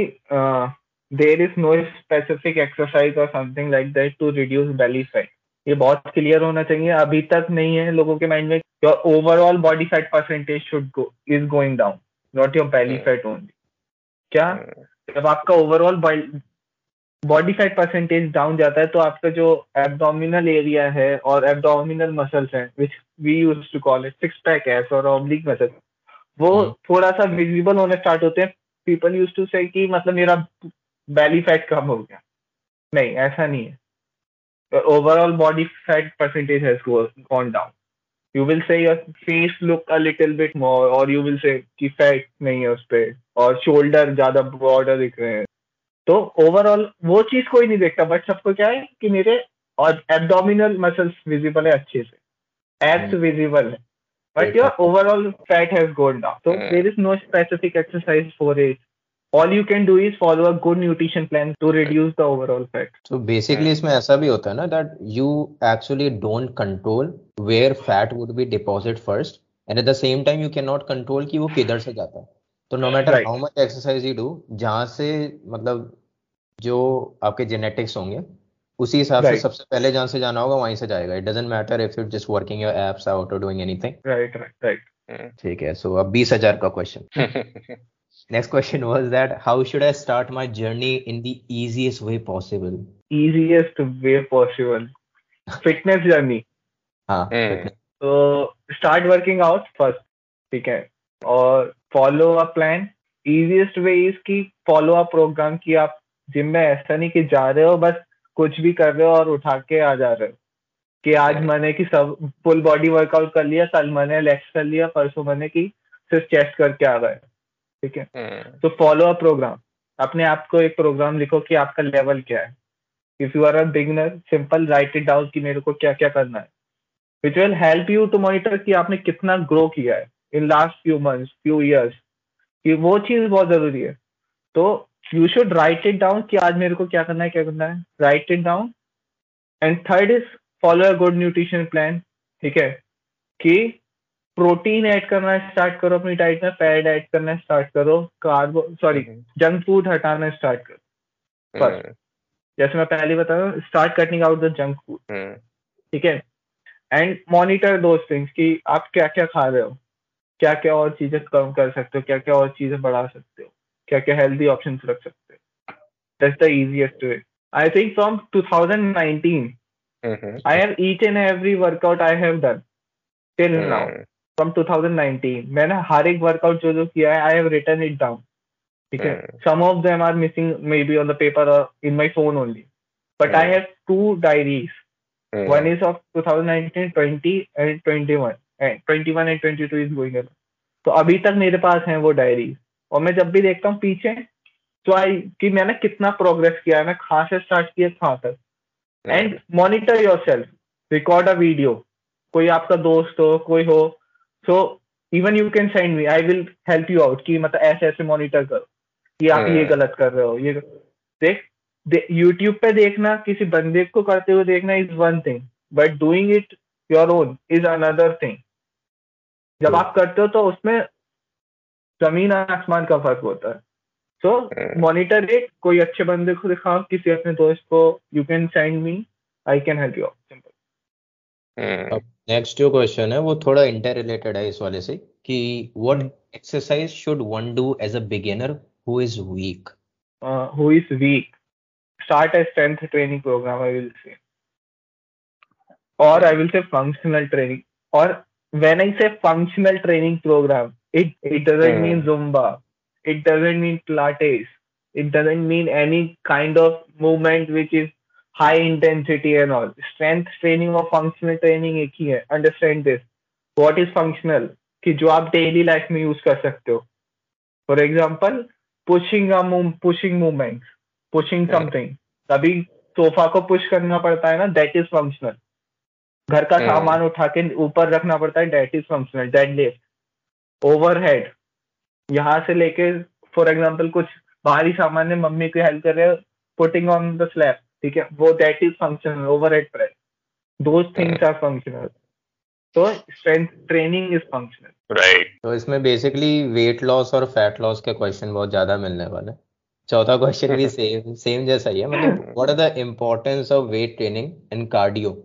there is no specific exercise और something like that to reduce belly fat ये बहुत क्लियर होना चाहिए। अभी तक नहीं है लोगों के माइंड में your overall body fat percentage should go is going down not your belly Hmm. Fat only क्या? जब आपका overall body fat percentage down जाता है तो आपका जो एब्डोमिनल एरिया है और एब्डोमिनल मसल्स हैं which we use to call it six packs और ऑब्लिक मसल वो हम्म। थोड़ा सा विजिबल होने स्टार्ट होते हैं। पीपल यूज़ टू से कि मतलब मेरा बैली फैट कम हो गया। नहीं ऐसा नहीं है। Overall body fat percentage has gone down you will see your face look a little bit more और यू विल से कि फैट नहीं है उस पे और शोल्डर ज़्यादा ब्रॉडर दिख रहे हैं तो ओवरऑल वो चीज़ कोई नहीं देखता बट सबको क्या है कि मेरे और एब्डोमिनल मसल्स विजिबल है अच्छे से एब्स. विजिबल है but. Your overall fat has gone down so Hmm. there is no specific exercise for all you can do is follow a good nutrition plan to reduce the overall fat. तो बेसिकली इसमें ऐसा भी होता है ना that you actually don't control where fat would be deposit first and at the same time you cannot control control कि वो किधर से जाता है। तो no matter Right. How much exercise you do जहाँ से मतलब जो आपके जेनेटिक्स होंगे उसी हिसाब से सबसे पहले जहाँ से जाना होगा वहीं से जाएगा। It doesn't matter if you just working your abs out और doing anything right right right. ठीक है सो अब बीस हज़ार का question next question was that how should I start my journey in the easiest way possible easiest way possible. Fitness journey. हाँ Hmm. fitness. तो स्टार्ट वर्किंग आउट फ़र्स्ट ठीक है? और follow a plan easiest way is कि फॉलो अ प्रोग्राम कि आप जिम में ऐसा नहीं कि जा रहे हो बस कुछ भी कर रहे हो और उठा के आ जा रहे हो। कि आज. मैंने कि सब फुल बॉडी वर्कआउट कर लिया कल मैंने लेग्स कर लिया परसों मैंने कि सिर्फ़ चेस्ट करके आ गए। ठीक है? Hmm. तो फॉलो अ प्रोग्राम अपने आप को एक प्रोग्राम लिखो कि आपका लेवल क्या है। If you are a beginner simple write it down कि मेरे को क्या क्या करना है। Which will help you to monitor कि आपने कितना ग्रो किया है। In last few months few years कि वो चीज़ बहुत ज़रूरी है। तो you should write it down कि आज मेरे को क्या करना है क्या करना है। Write it down and third is follow a good nutrition plan ठीक है? कि प्रोटीन ऐड करना स्टार्ट करो अपनी डाइट में फैट ऐड करना स्टार्ट करो कार्बो सॉरी जंक फ़ूड हटाना स्टार्ट करो। फ़र्स्ट जैसे मैं पहले बता रहा हूँ start cutting out the junk food ठीक है? एंड मॉनिटर दो थिंग्स कि आप क्या क्या खा रहे हो क्या क्या और चीज़ें कम कर सकते हो क्या क्या और चीज़ें बढ़ा सकते हो क्या क्या हेल्दी ऑप्शन रख सकते हो। That's the easiest way I think from 2019 I have each and every workout I have done till now from 2019. मैंने हर एक वर्कआउट जो जो किया है I have written it down ठीक है? Some of them are missing maybe on the paper और in my phone only but I have two diaries one is of 2019 20 and 21 and 21 and 22 is going on. तो अभी तक मेरे पास हैं वो डायरीज और मैं जब भी देखता हूँ पीछे तो आई कि मैंने कितना प्रोग्रेस किया है मैं कहाँ से स्टार्ट किया कहाँ तक? And monitor yourself record a video कोई आपका दोस्त हो कोई हो so even you can send me I will help you out कि मतलब ऐसे ऐसे मॉनिटर करो कि आप ये गलत कर रहे हो ये देख दे, यूट्यूब पे देखना किसी बंदे को करते हुए देखना is one thing but doing it your own is another thing जब आप करते हो तो उसमें ज़मीन आसमान का फ़र्क होता है। सो मॉनिटर इट कोई अच्छे बंदे को दिखाओ किसी अपने दोस्त को you can send me I can help you hmm. अब नेक्स्ट जो क्वेश्चन है वो थोड़ा इंटर रिलेटेड है इस वाले से कि what exercise should one do as a beginner who is weak who is weak start a strength training program I will say और I will say functional training और when I say functional training program it it doesn't mean Zumba it doesn't mean Pilates it doesn't mean any kind of movement which is high intensity and all. Strength training और functional training एक ही है. Understand this. What is functional? कि जो आप डेली लाइफ में यूज़ कर सकते हो for example pushing pushing movements pushing something तभी सोफा को पुश करना पड़ता है ना दैट इज़ फंक्शनल घर का. सामान उठा के ऊपर रखना पड़ता है that is functional deadlift overhead यहाँ से लेके फॉर एग्ज़ाम्पल कुछ बाहरी सामान है मम्मी की हेल्प कर रहे हैं पुटिंग ऑन द स्लैब ठीक है? वो that is functional overhead press two things are functional तो strength training is functional right तो इसमें बेसिकली वेट लॉस और फैट लॉस के क्वेश्चन बहुत ज़्यादा मिलने वाले चौथा क्वेश्चन भी सेम सेम जैसा ही है मतलब what are the importance of weight training in cardio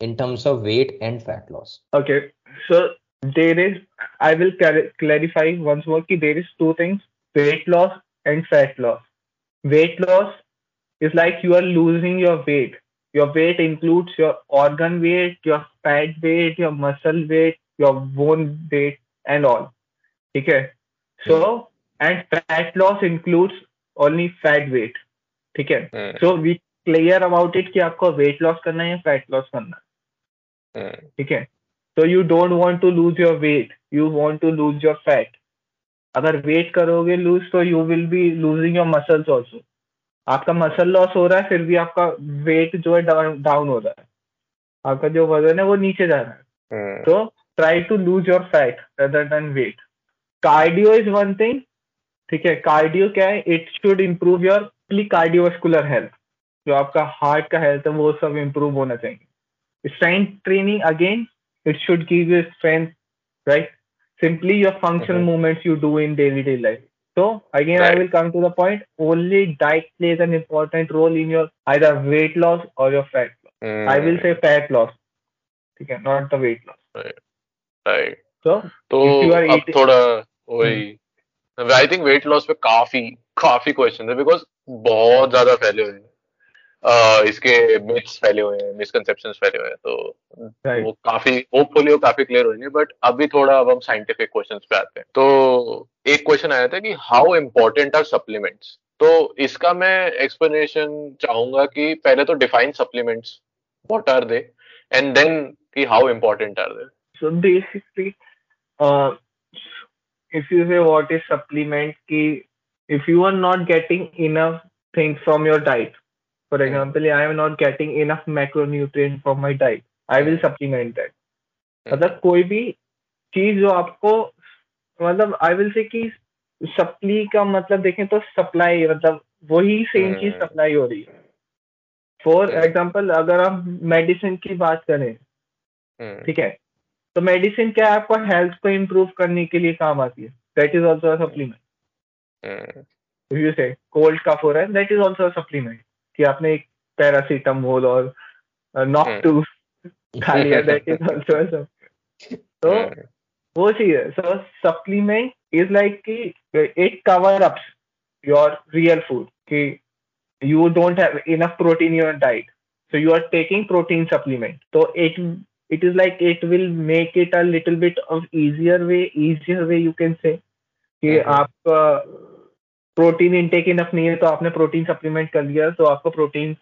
in terms of weight and fat loss? Okay. So there is i will clarify once more ki there is two things weight loss and fat loss. Weight loss is like you are losing your weight your weight includes your organ weight your fat weight your muscle weight your bone weight and all okay so and fat loss includes only fat weight ठीक है so we clear about it कि आपको वेट लॉस करना है या फैट लॉस करना है hmm. ठीक है so you don't want to lose your weight you want to lose your fat अगर वेट करोगे लूज तो you will be losing your muscles also आपका मसल लॉस हो रहा है फिर भी आपका वेट जो है डाउन हो रहा है। आपका जो वज़न है वो नीचे जा रहा है। तो try to lose your fat rather than weight cardio is one thing ठीक है? कार्डियो क्या है? It should improve your cardiovascular health जो आपका हार्ट का हेल्थ है वो सब इम्प्रूव होना चाहिए। Strength training again it should give you strength right simply your functional okay. You do in daily day life so again right. i will come to the point only diet plays an important role in your either weight loss or your fat loss mm. i will say fat loss ठीक है not the weight loss right right so तो अब थोड़ा वही आई थिंक वेट लॉस पे काफी काफी क्वेश्चन है बिकॉज बहुत ज्यादा फैले हुए हैं uh, इसके मिथ्स फैले हुए हैं मिसकंसेप्शंस फैले हुए हैं तो. वो काफ़ी होपफुली वो काफ़ी क्लियर होंगे बट अभी थोड़ा अब हम साइंटिफिक क्वेश्चंस पे आते हैं। तो एक क्वेश्चन आया था कि हाउ इम्पोर्टेंट आर सप्लीमेंट्स तो इसका मैं एक्सप्लेनेशन चाहूँगा कि पहले तो define supplements what are they and then कि how important are they so basically if you say what is supplement ki if you are not getting enough things from your diet for hmm. example i am not getting enough macronutrient from my diet. I will supplement that. Hmm. मतलब कोई भी चीज़ जो आपको मतलब आई विल से कि सप्ली का मतलब देखें तो सप्लाई मतलब वही सेम चीज़ सप्लाई हो रही है। फॉर एग्ज़ाम्पल अगर हम मेडिसिन की बात करें ठीक है? तो मेडिसिन क्या है? आपको हेल्थ को इम्प्रूव करने के लिए काम आती है। That is also supplement you say cold cough हो रहा है दैट इज़ ऑल्सो सप्लीमेंट कि आपने एक पैरासीटामोल और नॉक टू hmm. खा लिया तो hmm. वो चीज़ है। सो सप्लीमेंट इज़ लाइक कि एक cover up your real food कि you don't have enough protein your diet so you are taking protein supplement तो एक it is like it will make it a little bit of easier way easier way you can say कि hmm. आप प्रोटीन इनटेक इनफ नहीं है तो आपने प्रोटीन सप्लीमेंट कर लिया तो आपको प्रोटीन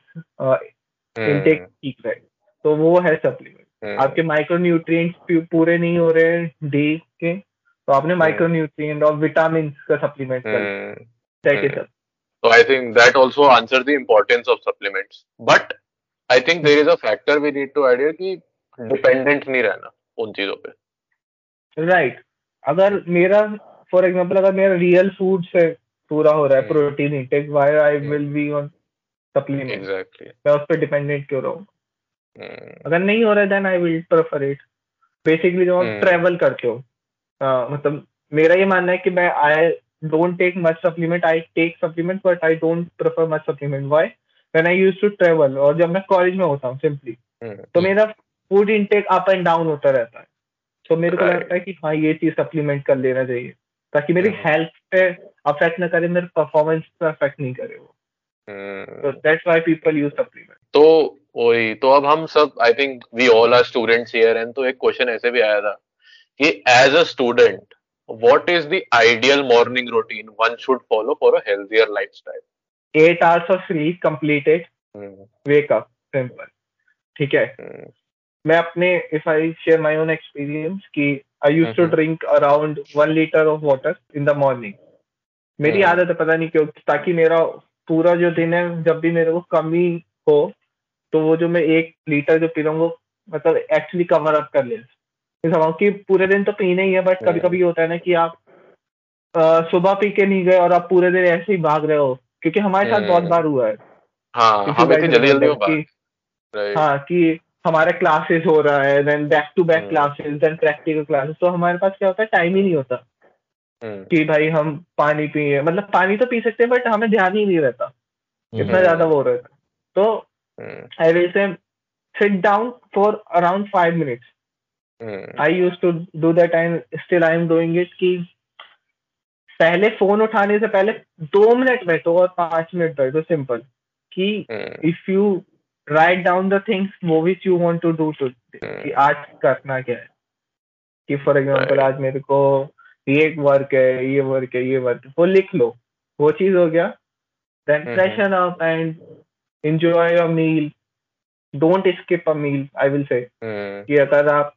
इनटेक ठीक रहे। तो वो है सप्लीमेंट आपके माइक्रो न्यूट्रिएंट्स पूरे नहीं हो रहे हैं डी के तो आपने माइक्रो न्यूट्रिएंट और विटामिन का सप्लीमेंट कर that is So I think that also answers the importance of supplements. But I think there is a factor we need to add here कि dependent नहीं रहना उन चीज़ों पे. Right. अगर मेरा फॉर एग्जांपल अगर मेरा रियल फ़ूड से पूरा हो रहा है protein intake why I will be on supplement exactly मैं उस पर डिपेंडेंट क्यों रहूँ? अगर नहीं हो रहा है then I will prefer it basically जब आप ट्रेवल करते हो मतलब मेरा ये मानना है कि मैं आई don't take much supplement. I take supplements, but I don't prefer much supplement. Why? When I used to travel और जब मैं कॉलेज में होता हूँ सिंपली तो मेरा food intake up and down होता रहता है। तो मेरे को लगता है कि हाँ ये चीज़ सप्लीमेंट कर लेना चाहिए ताकि मेरी हेल्थ पे अफेक्ट ना करे मेरे परफॉर्मेंस पे अफेक्ट नहीं करे वो तो that's why people use supplement तो वही तो अब हम सब I think we all are students here and तो एक क्वेश्चन ऐसे भी आया था कि as a student what is the ideal morning routine one should follow for a healthier lifestyle? Eight hours of sleep completed. Wake up. Simple. ठीक है Hmm. मैं अपने if I share my own experience कि I use to. Drink around one litre of water in the morning मेरी Hmm. आदत है पता नहीं क्यों ताकि मेरा पूरा जो दिन है जब भी मेरे को कमी हो तो वो जो मैं एक लीटर जो पी हूँ वो मतलब एक्चुअली कवर अप कर ले कि पूरे दिन तो पीना ही है बट कभी कभी होता है ना कि आप सुबह पी के नहीं गए और आप पूरे दिन ऐसे ही भाग रहे हो क्योंकि हमारे साथ बहुत हम्म। बार हुआ है हाँ जल्दी जल्दी कि- हाँ कि हमारे क्लासेस हो रहा है then back to back. Classes then practical classes तो हमारे पास क्या होता है टाइम ही नहीं होता कि भाई हम पानी पिए मतलब पानी तो पी सकते हैं बट हमें ध्यान ही नहीं रहता इतना हम्म। ज़्यादा वो रहता तो हम्म, I will say sit down for around five minutes hmm, I use to do that and still I am doing it कि पहले फ़ोन उठाने से पहले दो मिनट बैठो और पाँच मिनट बैठो सिंपल कि हम्म, if you write down the things वो which you want to do to hmm, आज करना क्या है? कि फॉर एग्जांपल Right. आज मेरे को ये वर्क है ये वर्क है ये वर्क वो लिख लो। वो चीज़ हो गया। Then. Freshen up and your meal. Don't skip a meal i will say. Hmm, कि अगर आप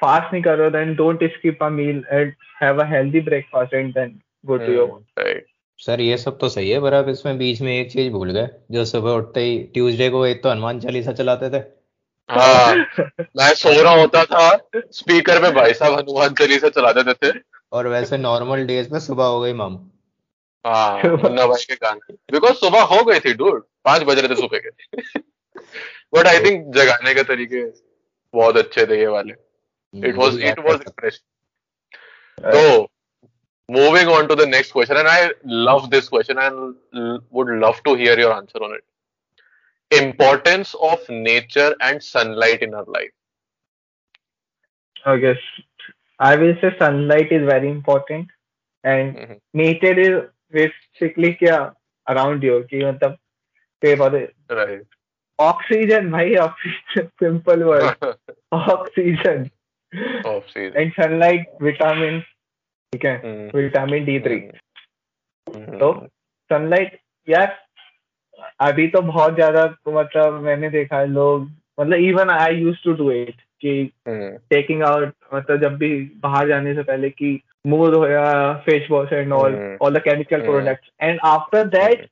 फास्ट नहीं कर रहे हो then don't skip a meal and have a healthy breakfast and then go to your right. Sir ये सब तो सही है पर आप इसमें बीच में एक चीज़ भूल गए। जो सुबह उठते ही ट्यूसडे को एक तो हनुमान चालीसा चलाते थे। हाँ। मैं सो रहा होता था स्पीकर पे भाई साहब हनुमान चालीसा चला देते थे। और वैसे नॉर्मल डेज़ में सुबह हो गई मामू। हाँ, बिकॉज़ सुबह हो गई थी डूर पाँच बज रहे थे सुबह के। बट आई थिंक जगाने के तरीके बहुत अच्छे थे ये वाले। It was it was fresh तो moving on to the next question and I love this question and would love to hear your answer on it importance of nature and sunlight in our life I guess I will say sunlight is very important and Mhm. nature is basically क्या around you कि मतलब पेड़ पौधे Right. ऑक्सीजन भाई oxygen simple word oxygen Off season. And sunlight vitamin ठीक है. Vitamin D three. तो सनलाइट यार अभी तो बहुत ज़्यादा तो मतलब मैंने देखा है लोग मतलब even I use to do it कि. टेकिंग आउट मतलब जब भी बाहर जाने से पहले कि मुँह धोया face wash and all hmm. All the chemical hmm. Products and after that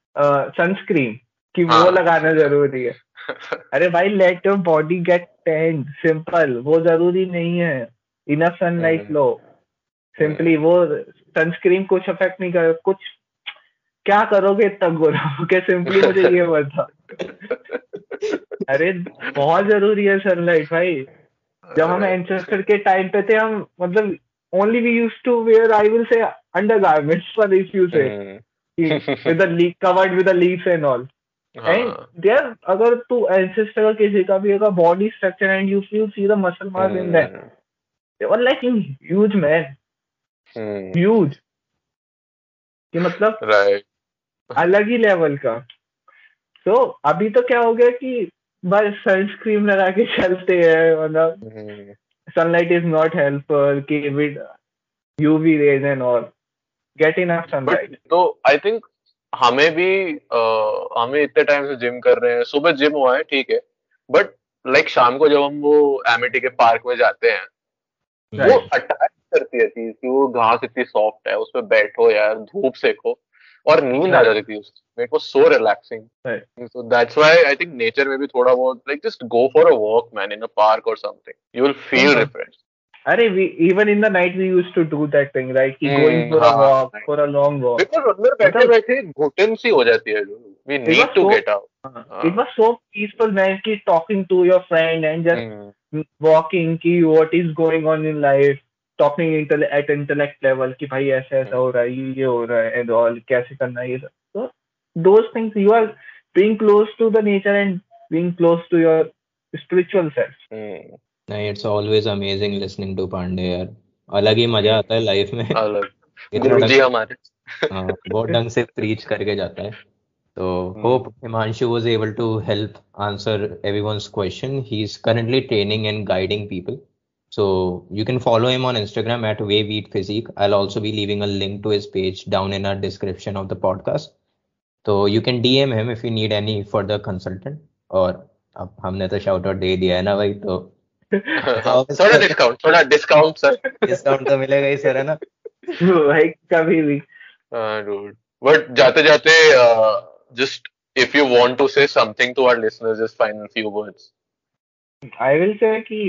sunscreen कि वो हाँ। लगाना ज़रूरी है अरे भाई let your body get tanned simple वो ज़रूरी नहीं है इनफ सनलाइट हम्म। लो सिंपली वो सनस्क्रीन कुछ अफेक्ट नहीं कर कुछ क्या करोगे इतना गोरा सिंपली मुझे ये बता अरे बहुत ज़रूरी है सनलाइट भाई जब हम एंसेस्टर के टाइम पे थे हम मतलब only we use to wear I will say undergarments for if you say with the leaf covered with the leaves and all and there अगर तू एंसेस्टर का किसी का भी अगर body structure and you feel see the muscle mass in that they were like in huge man huge कि मतलब राइट अलग ही लेवल का. तो अभी तो क्या हो गया कि बस सनस्क्रीन लगा के चलते हैं मतलब सनलाइट इज़ नॉट कि with UV rays and all. Get enough sunlight. तो आई थिंक हमें भी uh, हमें इतने टाइम से जिम कर रहे हैं। सुबह जिम हुआ है ठीक है। बट लाइक शाम को जब हम वो एमिटी के पार्क में जाते हैं right. वो अटैच करती है चीज़ कि वो घास इतनी सॉफ्ट है उसमें बैठो यार धूप सेको। और नींद आ जाती थी it was so relaxing so that's why I think nature में भी थोड़ा बहुत like just go for a walk man in a park और something you will feel refresh अरे we even in the night we used to do that thing like going for a walk for a long walk because अंदर बैठे बैठे घुटन सी हो जाती है जो। We need to get out it was so peaceful man की talking to your friend and just walking की what is going on in life talking at intellect level कि भाई ऐसा ऐसा हो रहा है ये ये हो रहा है एंड ऑल कैसे करना है ये सब। तो those things you are being close to the nature and being close to your spiritual self नहीं it's always amazing listening to Pandey यार। अलग ही मज़ा आता है लाइफ में। अलग। गुरुजी हमारे। हाँ बहुत ढंग से प्रीच करके जाता है। तो hope Himanshu was able to help answer everyone's question he is currently training and guiding people So you can follow him on Instagram at Wave Eat Physique. I'll also be leaving a link to his page down in our description of the podcast. So you can DM him if you need any further consultant. और अब हमने तो शाउट आउट दे दिया है ना भाई तो थोड़ा डिस्काउंट थोड़ा डिस्काउंट सर डिस्काउंट तो मिलेगा ही सर है ना भाई कभी भी हाँ डूड बट जाते जाते just if you want to say something to our listeners just final few words I will say कि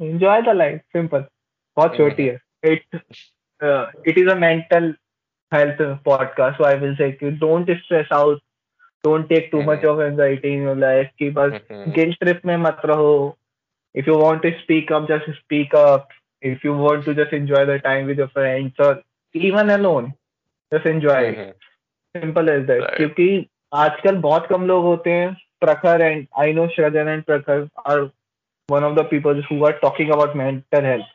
enjoy the life simple बहुत छोटी है it uh, it is a mental health podcast so i will say कि don't stress out don't take too much of anxiety in your life कि बस guilt trip में मत रहो if you want to speak up just speak up if you want to just enjoy the time with your friends or even alone just enjoy it simple as that क्योंकि आजकल बहुत कम लोग होते हैं प्रखर and I know Shrajan and Prakhar are one of the people who are talking about mental health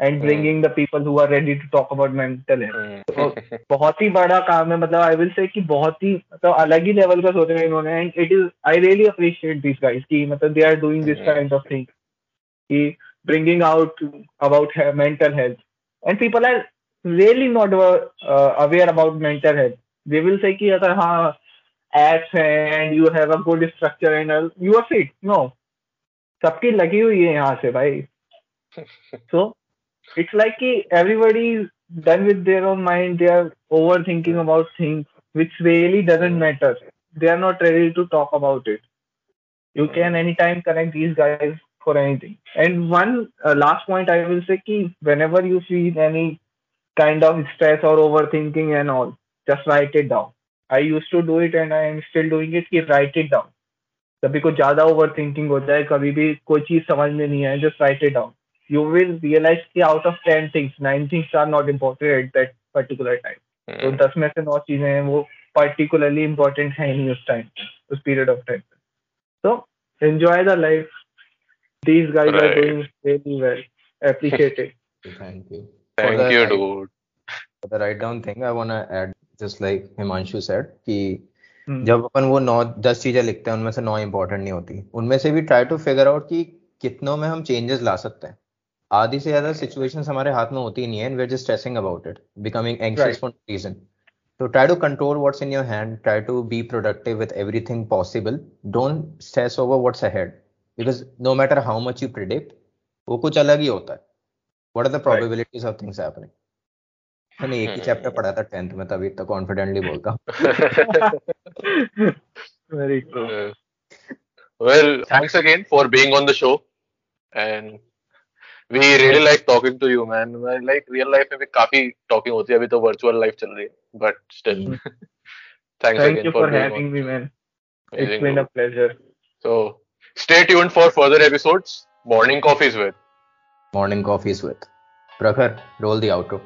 and bringing mm. the people who are ready to talk about mental health तो बहुत ही बड़ा काम है मतलब आई विल से कि बहुत ही मतलब अलग ही लेवल का सोच रहे हैं इन्होंने and it is I really appreciate this guys कि मतलब they are doing this kind of thing कि bringing out about mental health and people are really not uh, aware about mental health they will say कि अगर हाँ apps and you have a good structure and all, you are fit no सबकी लगी हुई है यहाँ से भाई। सो इट्स लाइक की everybody done with their own mind they are overthinking about things which really doesn't matter they are not ready to talk about it you can any time connect these guys for anything and one last point I will say whenever you see any kind of stress और overthinking and all just write it down I use to do it and I am still doing it की राइट इट डाउन कभी को ज़्यादा ओवर थिंकिंग होता है कभी भी कोई चीज़ समझ में नहीं आए just write it down you will realise कि out of ten things nine things are not important at that particular time तो दस में से नौ चीज़ें हैं वो पर्टिकुलरली इम्पोर्टेंट है नहीं उस टाइम उस पीरियड ऑफ़ टाइम तो enjoy the life these guys right. are doing really well. Appreciate it. Thank you. Thank you dude. for the write down thing i want to add just like himanshu said कि जब अपन वो नौ दस चीज़ें लिखते हैं उनमें से नौ इंपॉर्टेंट नहीं होती। उनमें से भी ट्राई टू फिगर आउट कि कितनों में हम चेंजेस ला सकते हैं। आधी से ज़्यादा सिचुएशन हमारे हाथ में होती नहीं है and we just stressing about it becoming anxious for reason तो try to control what's in your hand try to be productive with everything possible don't stress over what's ahead because no matter how much you predict वो कुछ अलग ही होता है। What are the probabilities of things happening मैंने एक ही चैप्टर पढ़ा था टेंथ में तभी तो कॉन्फिडेंटली बोलता Very true well thanks again for being on the show and we really like talking to you man like real life में भी काफी talking होती है अभी तो virtual life चल रही है but still thanks thank again you for, for being having on. me man Amazing, it's been a dude. pleasure so stay tuned for further episodes morning coffees with Morning Coffees with Prakhar. Roll the outro.